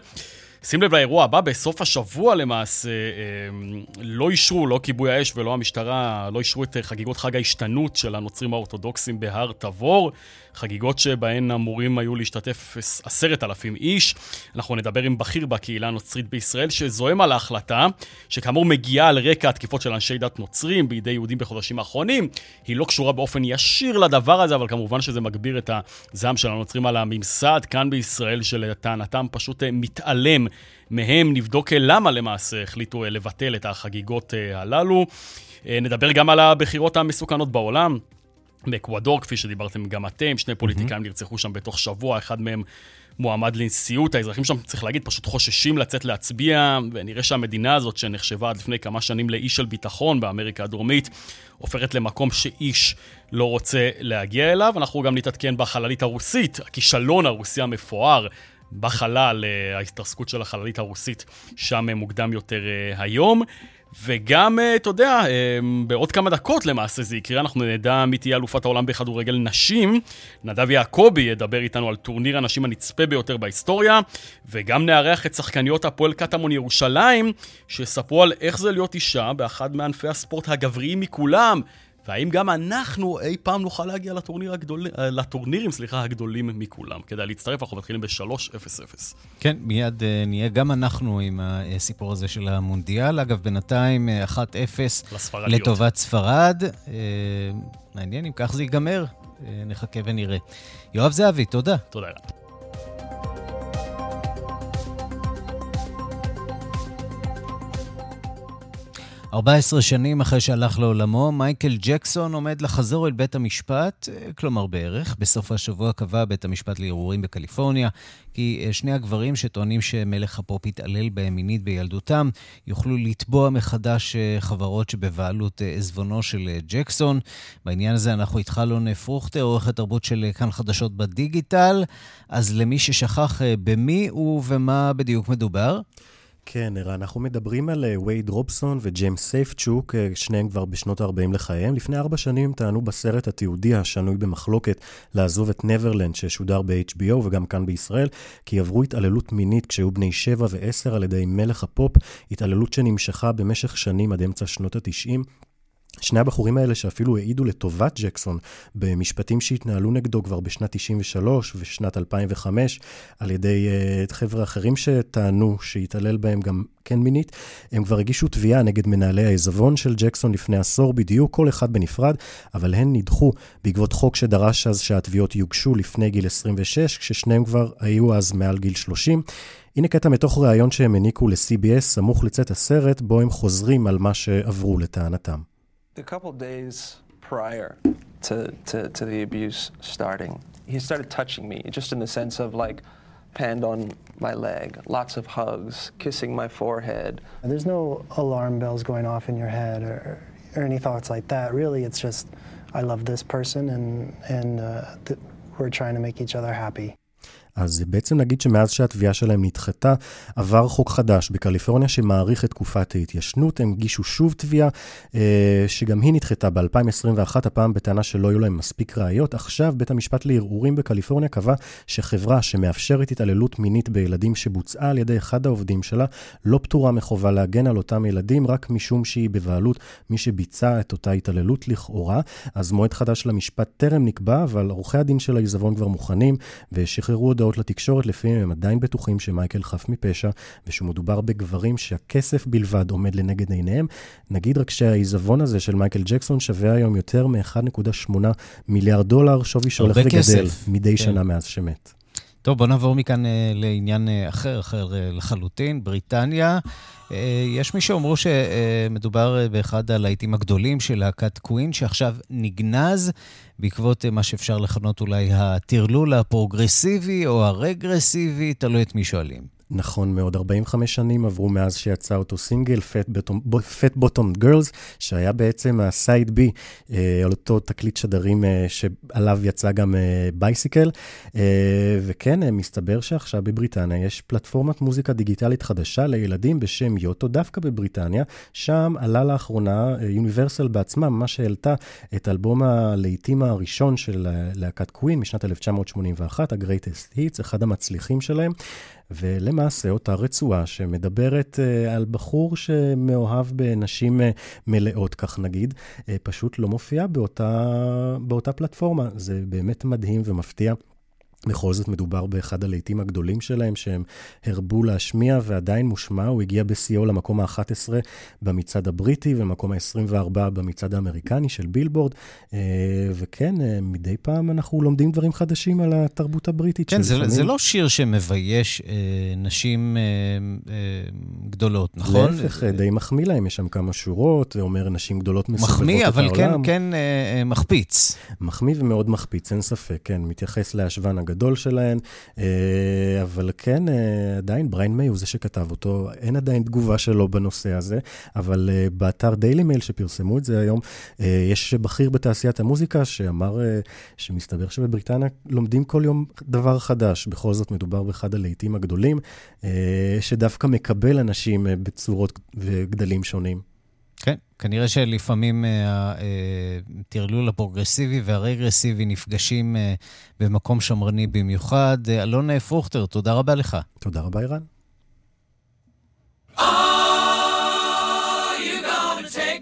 שים לב לאירוע הבא, בסוף השבוע למעשה, אמ, לא אישרו, לא כיבוי האש ולא המשטרה, לא אישרו את חגיגות חג ההשתנות של הנוצרים האורתודוקסים בהר תבור. חגיגות שבהן אמורים היו להשתתף עשרת אלפים איש. אנחנו נדבר עם בכיר בקהילה הנוצרית בישראל שזועם על ההחלטה, שכאמור מגיעה על רקע התקיפות של אנשי דת נוצרים בידי יהודים בחודשים האחרונים. היא לא קשורה באופן ישיר לדבר הזה, אבל כמובן שזה מגביר את הזעם של הנוצרים על הממסד כאן בישראל, שלטענתם פשוט אה, מתעלם מהם. נבדוק אה, למה למעשה החליטו אה, לבטל את החגיגות הללו. נדבר גם על הבחירות המסוכנות בעולם. באקוודור, כפי שדיברתם גם אתם, שני פוליטיקאים mm-hmm. נרצחו שם בתוך שבוע, אחד מהם מועמד לנשיאות. האזרחים שם, צריך להגיד, פשוט חוששים לצאת להצביע, ונראה שהמדינה הזאת, שנחשבה עד לפני כמה שנים לאי של ביטחון באמריקה הדרומית, הופכת למקום שאיש לא רוצה להגיע אליו. אנחנו גם נתעדכן בחללית הרוסית, הכישלון הרוסי המפואר. בחלל, אה, ההתרסקות של החללית הרוסית שם מוקדם יותר אה, היום. וגם, אה, אתה יודע, אה, בעוד כמה דקות למעשה זה יקרה, אנחנו נדע מי תהיה אלופת העולם בכדורגל נשים. נדב יעקבי ידבר איתנו על טורניר הנשים הנצפה ביותר בהיסטוריה, וגם נארח את שחקניות הפועל קטמון ירושלים, שיספרו על איך זה להיות אישה באחד מענפי הספורט הגבריים מכולם. והאם גם אנחנו אי פעם נוכל להגיע לטורניר הגדול... אה, לטורנירים סליחה, הגדולים מכולם? כדאי להצטרף, אנחנו מתחילים ב-3-0-0. כן, מיד uh, נהיה גם אנחנו עם הסיפור הזה של המונדיאל. אגב, בינתיים 1-0 אה, לטובת ספרד. מעניין אם כך זה ייגמר, נחכה ונראה. יואב זהבי, תודה. תודה. 14 שנים אחרי שהלך לעולמו, מייקל ג'קסון עומד לחזור אל בית המשפט, אה, כלומר בערך. בסוף השבוע קבע בית המשפט לערעורים בקליפורניה כי אה, שני הגברים שטוענים שמלך הפופ התעלל בהם מינית בילדותם, יוכלו לתבוע מחדש אה, חברות שבבעלות עזבונו של ג'קסון. בעניין הזה אנחנו איתך לון פרוכטר, עורכת תרבות של כאן חדשות בדיגיטל. אז למי ששכח במי ובמה בדיוק מדובר? כן, ערן, אנחנו מדברים על אה, וייד רובסון וג'יימס סייפצ'וק, אה, שניהם כבר בשנות ה-40 לחייהם. לפני ארבע שנים טענו בסרט התיעודי השנוי במחלוקת לעזוב את נברלנד ששודר ב-HBO וגם כאן בישראל, כי עברו התעללות מינית כשהיו בני שבע ועשר על ידי מלך הפופ, התעללות שנמשכה במשך שנים עד אמצע שנות ה-90. שני הבחורים האלה שאפילו העידו לטובת ג'קסון במשפטים שהתנהלו נגדו כבר בשנת 93 ושנת 2005 על ידי uh, חבר'ה אחרים שטענו שהתעלל בהם גם כן מינית, הם כבר הגישו תביעה נגד מנהלי העיזבון של ג'קסון לפני עשור בדיוק, כל אחד בנפרד, אבל הן נדחו בעקבות חוק שדרש אז שהתביעות יוגשו לפני גיל 26, כששניהם כבר היו אז מעל גיל 30. הנה קטע מתוך ראיון שהם העניקו ל-CBS סמוך לצאת הסרט, בו הם חוזרים על מה שעברו לטענתם. A couple days prior to, to, to the abuse starting, he started touching me, just in the sense of like, hand on my leg, lots of hugs, kissing my forehead. There's no alarm bells going off in your head or, or any thoughts like that. Really, it's just, I love this person and, and uh, th- we're trying to make each other happy. אז בעצם נגיד שמאז שהתביעה שלהם נדחתה, עבר חוק חדש בקליפורניה שמאריך את תקופת ההתיישנות. הם הגישו שוב תביעה, אה, שגם היא נדחתה ב-2021, הפעם בטענה שלא היו להם מספיק ראיות. עכשיו בית המשפט לערעורים בקליפורניה קבע שחברה שמאפשרת התעללות מינית בילדים שבוצעה על ידי אחד העובדים שלה, לא פטורה מחובה להגן על אותם ילדים, רק משום שהיא בבעלות מי שביצע את אותה התעללות לכאורה. אז מועד חדש למשפט טרם נקבע, אבל עורכי הדין של העיזבון כבר מוכנים, ושחררו הודעות לתקשורת, לפיהם הם עדיין בטוחים שמייקל חף מפשע, ושמדובר בגברים שהכסף בלבד עומד לנגד עיניהם. נגיד רק שהעיזבון הזה של מייקל ג'קסון שווה היום יותר מ-1.8 מיליארד דולר, שווי שהולך וגדל מדי כן. שנה מאז שמת. טוב, בוא נעבור מכאן אה, לעניין אה, אחר, אחר אה, לחלוטין, בריטניה. אה, יש מי שאומר שמדובר אה, באחד הלהיטים הגדולים של להקת קווין, שעכשיו נגנז בעקבות אה, מה שאפשר לכנות אולי הטרלול הפרוגרסיבי או הרגרסיבי, תלוי את מי שואלים. נכון מאוד, 45 שנים עברו מאז שיצא אותו סינגל, Fat Bottom Girls, שהיה בעצם ה side B אה, על אותו תקליט שדרים אה, שעליו יצא גם בייסיקל. אה, וכן, מסתבר שעכשיו בבריטניה יש פלטפורמת מוזיקה דיגיטלית חדשה לילדים בשם יוטו, דווקא בבריטניה. שם עלה לאחרונה יוניברסל בעצמה, ממש העלתה את אלבום הלהיטים הראשון של להקת קווין משנת 1981, ה-Greatest Hits, אחד המצליחים שלהם. ולמעשה אותה רצועה שמדברת uh, על בחור שמאוהב בנשים uh, מלאות, כך נגיד, uh, פשוט לא מופיעה באותה, באותה פלטפורמה. זה באמת מדהים ומפתיע. בכל זאת מדובר באחד הלהיטים הגדולים שלהם, שהם הרבו להשמיע ועדיין מושמע. הוא הגיע בשיאו למקום ה-11 במצעד הבריטי ומקום ה-24 במצעד האמריקני של בילבורד. אה, וכן, אה, מדי פעם אנחנו לומדים דברים חדשים על התרבות הבריטית. כן, זה, לפעמים... זה לא שיר שמבייש אה, נשים אה, אה, גדולות, נכון? להפך, אה... די מחמיא להם, יש שם כמה שורות, אומר נשים גדולות מסובבות את העולם. מחמיא, אבל כן, כן אה, מחפיץ. מחמיא ומאוד מחפיץ, אין ספק, כן. מתייחס להשוון הגדול שלהן, אה, אבל כן, אה, עדיין בריין מיי הוא זה שכתב אותו, אין עדיין תגובה שלו בנושא הזה, אבל אה, באתר דיילי מייל שפרסמו את זה היום, יש בכיר בתעשיית המוזיקה שאמר שמסתבר שבבריטניה לומדים כל יום דבר חדש, בכל זאת מדובר באחד הלהיטים הגדולים, שדווקא מקבל אנשים בצורות וגדלים שונים. כן, כנראה שלפעמים הטרלול הפרוגרסיבי והרגרסיבי נפגשים במקום שמרני במיוחד. אלון פרוכטר, תודה רבה לך. תודה רבה, אירן. beside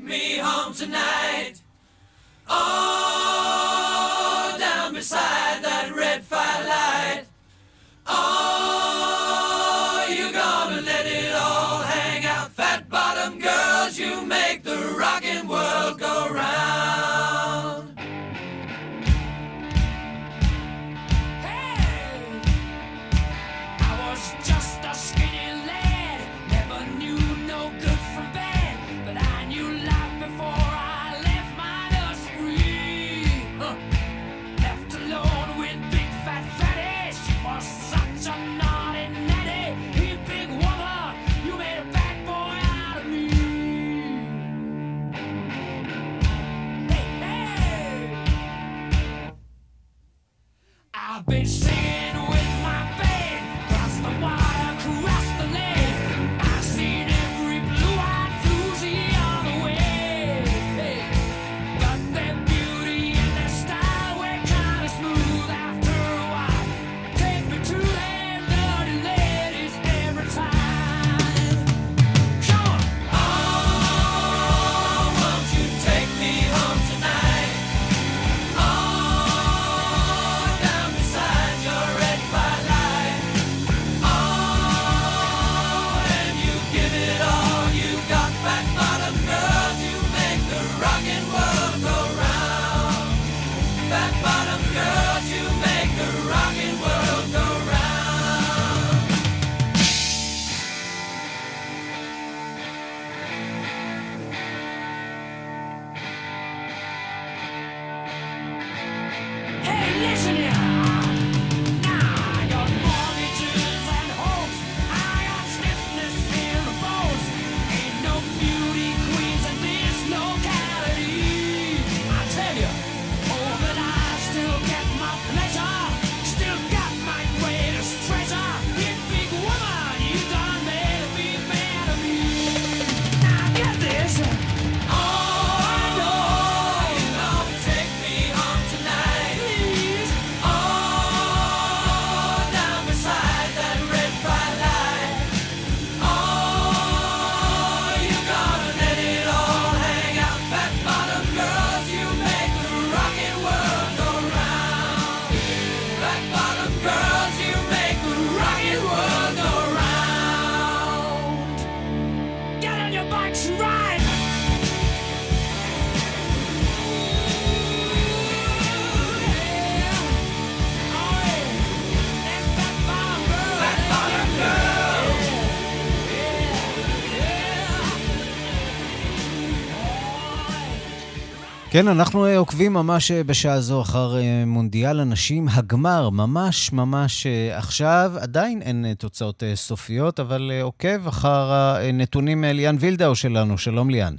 כן, אנחנו עוקבים ממש בשעה זו אחר מונדיאל הנשים. הגמר, ממש ממש עכשיו. עדיין אין תוצאות סופיות, אבל עוקב אחר הנתונים ליאן וילדאו שלנו. שלום ליאן.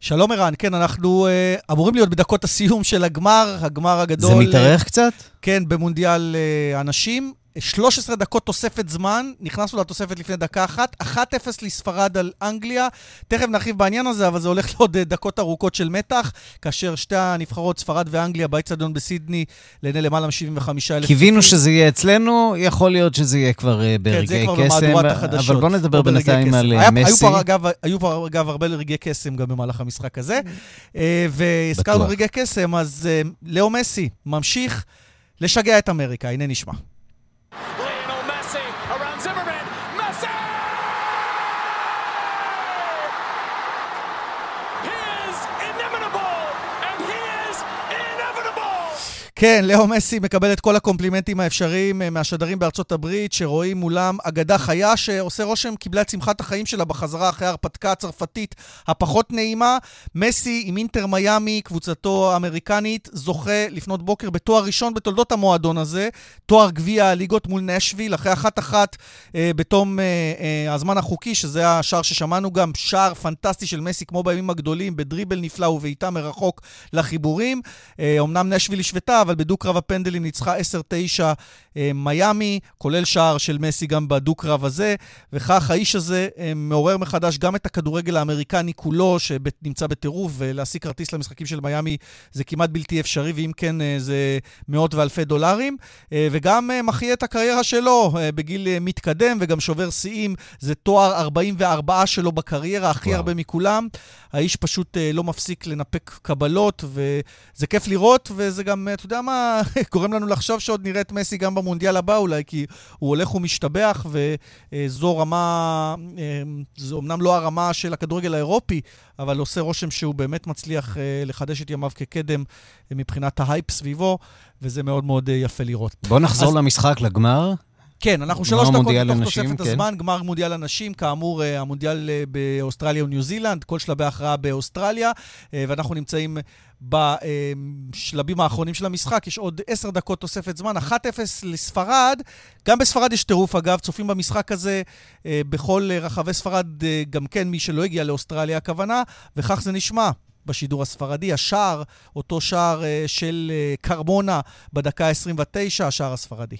שלום ערן, כן, אנחנו uh, אמורים להיות בדקות הסיום של הגמר, הגמר הגדול. זה מתארך uh, קצת? כן, במונדיאל uh, הנשים. 13 דקות תוספת זמן, נכנסנו לתוספת לפני דקה אחת, 1-0 לספרד על אנגליה. תכף נרחיב בעניין הזה, אבל זה הולך לעוד דקות ארוכות של מתח, כאשר שתי הנבחרות, ספרד ואנגליה, באצטדיון בסידני, לעיני למעלה מ-75 אלף. קיווינו שזה יהיה אצלנו, יכול להיות שזה יהיה כבר uh, ברגעי כן, קסם. אבל בואו נדבר בינתיים על היה, מסי. היו פה, אגב, הרבה רגעי קסם גם במהלך המשחק הזה. Uh, והזכרנו רגעי קסם, אז uh, לאו מסי ממשיך לשגע את אמריקה, הנה נשמע. כן, לאו מסי מקבל את כל הקומפלימנטים האפשריים אה, מהשדרים בארצות הברית, שרואים מולם אגדה חיה שעושה רושם, קיבלה את שמחת החיים שלה בחזרה אחרי ההרפתקה הצרפתית הפחות נעימה. מסי עם אינטר מיאמי, קבוצתו האמריקנית, זוכה לפנות בוקר בתואר ראשון בתולדות המועדון הזה, תואר גביע הליגות מול נשוויל, אחרי אחת-אחת אה, בתום אה, אה, הזמן החוקי, שזה השער ששמענו גם, שער פנטסטי של מסי, כמו בימים הגדולים, בדריבל נפלא ובעיטה מרחוק לחיבורים. אה, אמנם נשוויל השוותה, אבל בדו-קרב הפנדלים ניצחה 10-9 אה, מיאמי, כולל שער של מסי גם בדו-קרב הזה, וכך האיש הזה אה, מעורר מחדש גם את הכדורגל האמריקני כולו, שנמצא בטירוף, ולהשיג כרטיס למשחקים של מיאמי זה כמעט בלתי אפשרי, ואם כן אה, זה מאות ואלפי דולרים, וגם מחיה את הקריירה שלו בגיל מתקדם, וגם שובר שיאים, זה תואר 44 שלו בקריירה, הכי וואו. הרבה מכולם. האיש פשוט לא מפסיק לנפק קבלות, וזה כיף לראות, וזה גם, אתה יודע, יודע מה, גורם לנו לחשוב שעוד נראה את מסי גם במונדיאל הבא אולי, כי הוא הולך ומשתבח, וזו רמה, אה, זו אמנם לא הרמה של הכדורגל האירופי, אבל עושה רושם שהוא באמת מצליח אה, לחדש את ימיו כקדם אה, מבחינת ההייפ סביבו, וזה מאוד מאוד יפה לראות. בואו נחזור אז... למשחק, לגמר. כן, אנחנו שלוש דקות בתוך תוספת כן. הזמן, גמר מונדיאל הנשים, כאמור, המונדיאל באוסטרליה וניו זילנד, כל שלבי הכרעה באוסטרליה, ואנחנו נמצאים בשלבים האחרונים של המשחק, יש עוד עשר דקות תוספת זמן, 1-0 לספרד. גם בספרד יש טירוף, אגב, צופים במשחק הזה אה, בכל רחבי ספרד, אה, גם כן מי שלא הגיע לאוסטרליה הכוונה, וכך זה נשמע. בשידור הספרדי, השער, אותו שער אה, של קרמונה בדקה ה-29, השער הספרדי.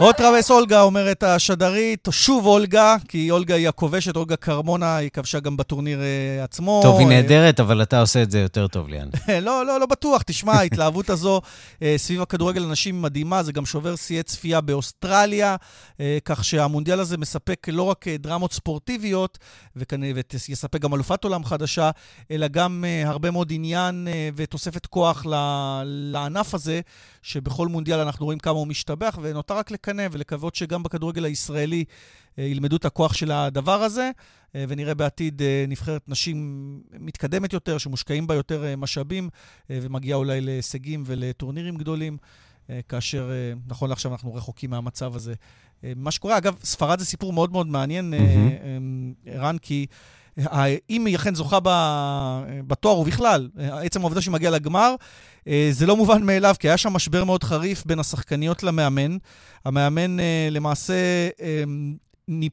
אוטרווס אולגה, אומרת השדרית, שוב אולגה, כי אולגה היא הכובשת, אולגה קרמונה, היא כבשה גם בטורניר uh, עצמו. טוב, היא נהדרת, אבל אתה עושה את זה יותר טוב, ליאן. לא, לא, לא בטוח. תשמע, ההתלהבות הזו uh, סביב הכדורגל הנשים מדהימה, זה גם שובר שיאי צפייה באוסטרליה, uh, כך שהמונדיאל הזה מספק לא רק דרמות ספורטיביות, ויספק גם אלופת עולם חדשה, אלא גם הרבה מאוד עניין ותוספת כוח לענף הזה, שבכל מונדיאל אנחנו רואים כמה הוא משתבח, ונותר רק לקנא ולקוות שגם בכדורגל הישראלי אה, ילמדו את הכוח של הדבר הזה, אה, ונראה בעתיד אה, נבחרת נשים מתקדמת יותר, שמושקעים בה יותר משאבים, ומגיעה אולי להישגים ולטורנירים גדולים, כאשר נכון לעכשיו אנחנו רחוקים מהמצב הזה. מה שקורה, אגב, ספרד זה סיפור מאוד מאוד מעניין, ערן, mm-hmm. כי... אם היא אכן זוכה בתואר ובכלל, עצם העובדה שהיא מגיעה לגמר, אה, זה לא מובן מאליו, כי היה שם משבר מאוד חריף בין השחקניות למאמן. המאמן אה, למעשה אמ,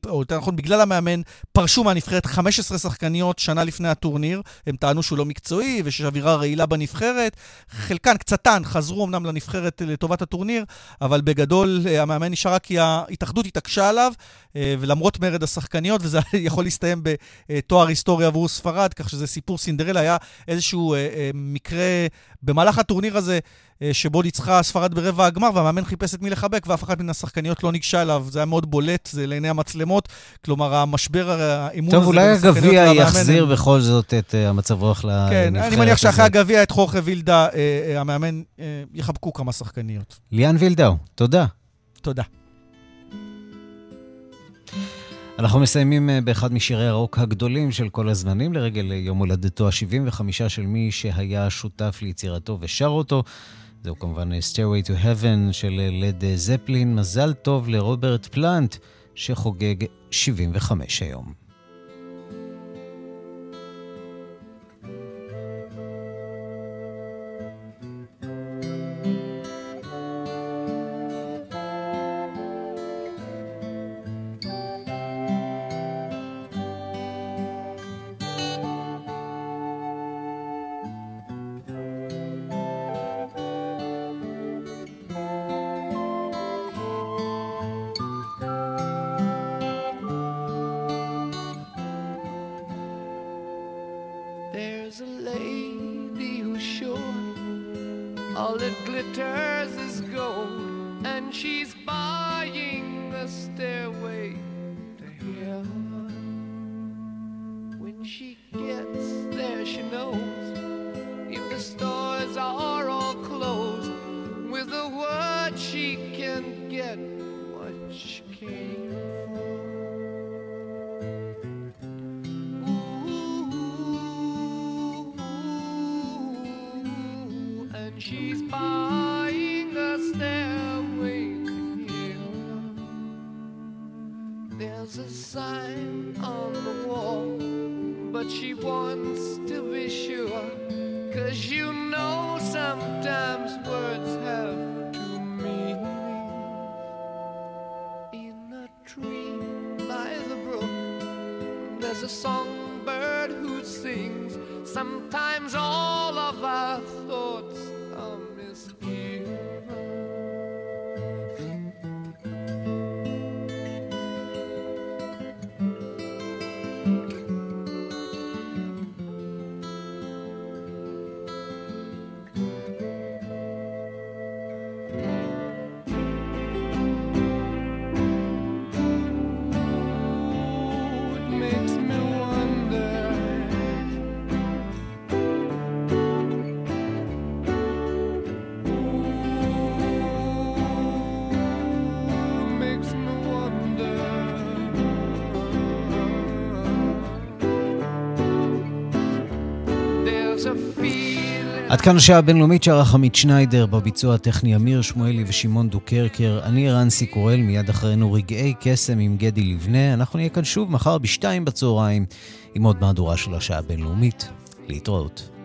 או יותר נכון, בגלל המאמן, פרשו מהנבחרת 15 שחקניות שנה לפני הטורניר. הם טענו שהוא לא מקצועי ושיש אווירה רעילה בנבחרת. חלקן, קצתן, חזרו אמנם לנבחרת לטובת הטורניר, אבל בגדול אה, המאמן נשאר רק כי ההתאחדות התעקשה עליו, אה, ולמרות מרד השחקניות, וזה יכול להסתיים בתואר היסטורי עבור ספרד, כך שזה סיפור סינדרלה, היה איזשהו אה, מקרה במהלך הטורניר הזה. אה, שבו ניצחה ספרד ברבע הגמר, והמאמן חיפש את מי לחבק, ואף אחת מן השחקניות לא ניגשה אליו. זה היה מאוד בולט, זה לעיני המצלמות. כלומר, המשבר, האימון הזה... טוב, אולי הגביע יחזיר בכל זאת את uh, המצב רוח לנבחרת כן, אני מניח שאחרי הגביע, את חורכה וילדה, uh, uh, המאמן, uh, יחבקו כמה שחקניות. ליאן וילדאו, תודה. תודה. אנחנו מסיימים באחד משירי הרוק הגדולים של כל הזמנים, לרגל יום הולדתו ה-75 של מי שהיה שותף ליצירתו ושר אותו. זהו כמובן Stairway to Heaven של לד זפלין. מזל טוב לרוברט פלנט, שחוגג 75 היום. עד כאן השעה הבינלאומית שערך עמית שניידר, בביצוע הטכני אמיר שמואלי ושמעון דוקרקר. אני רנסי קורל, מיד אחרינו רגעי קסם עם גדי לבנה. אנחנו נהיה כאן שוב מחר בשתיים בצהריים עם עוד מהדורה של השעה הבינלאומית. להתראות.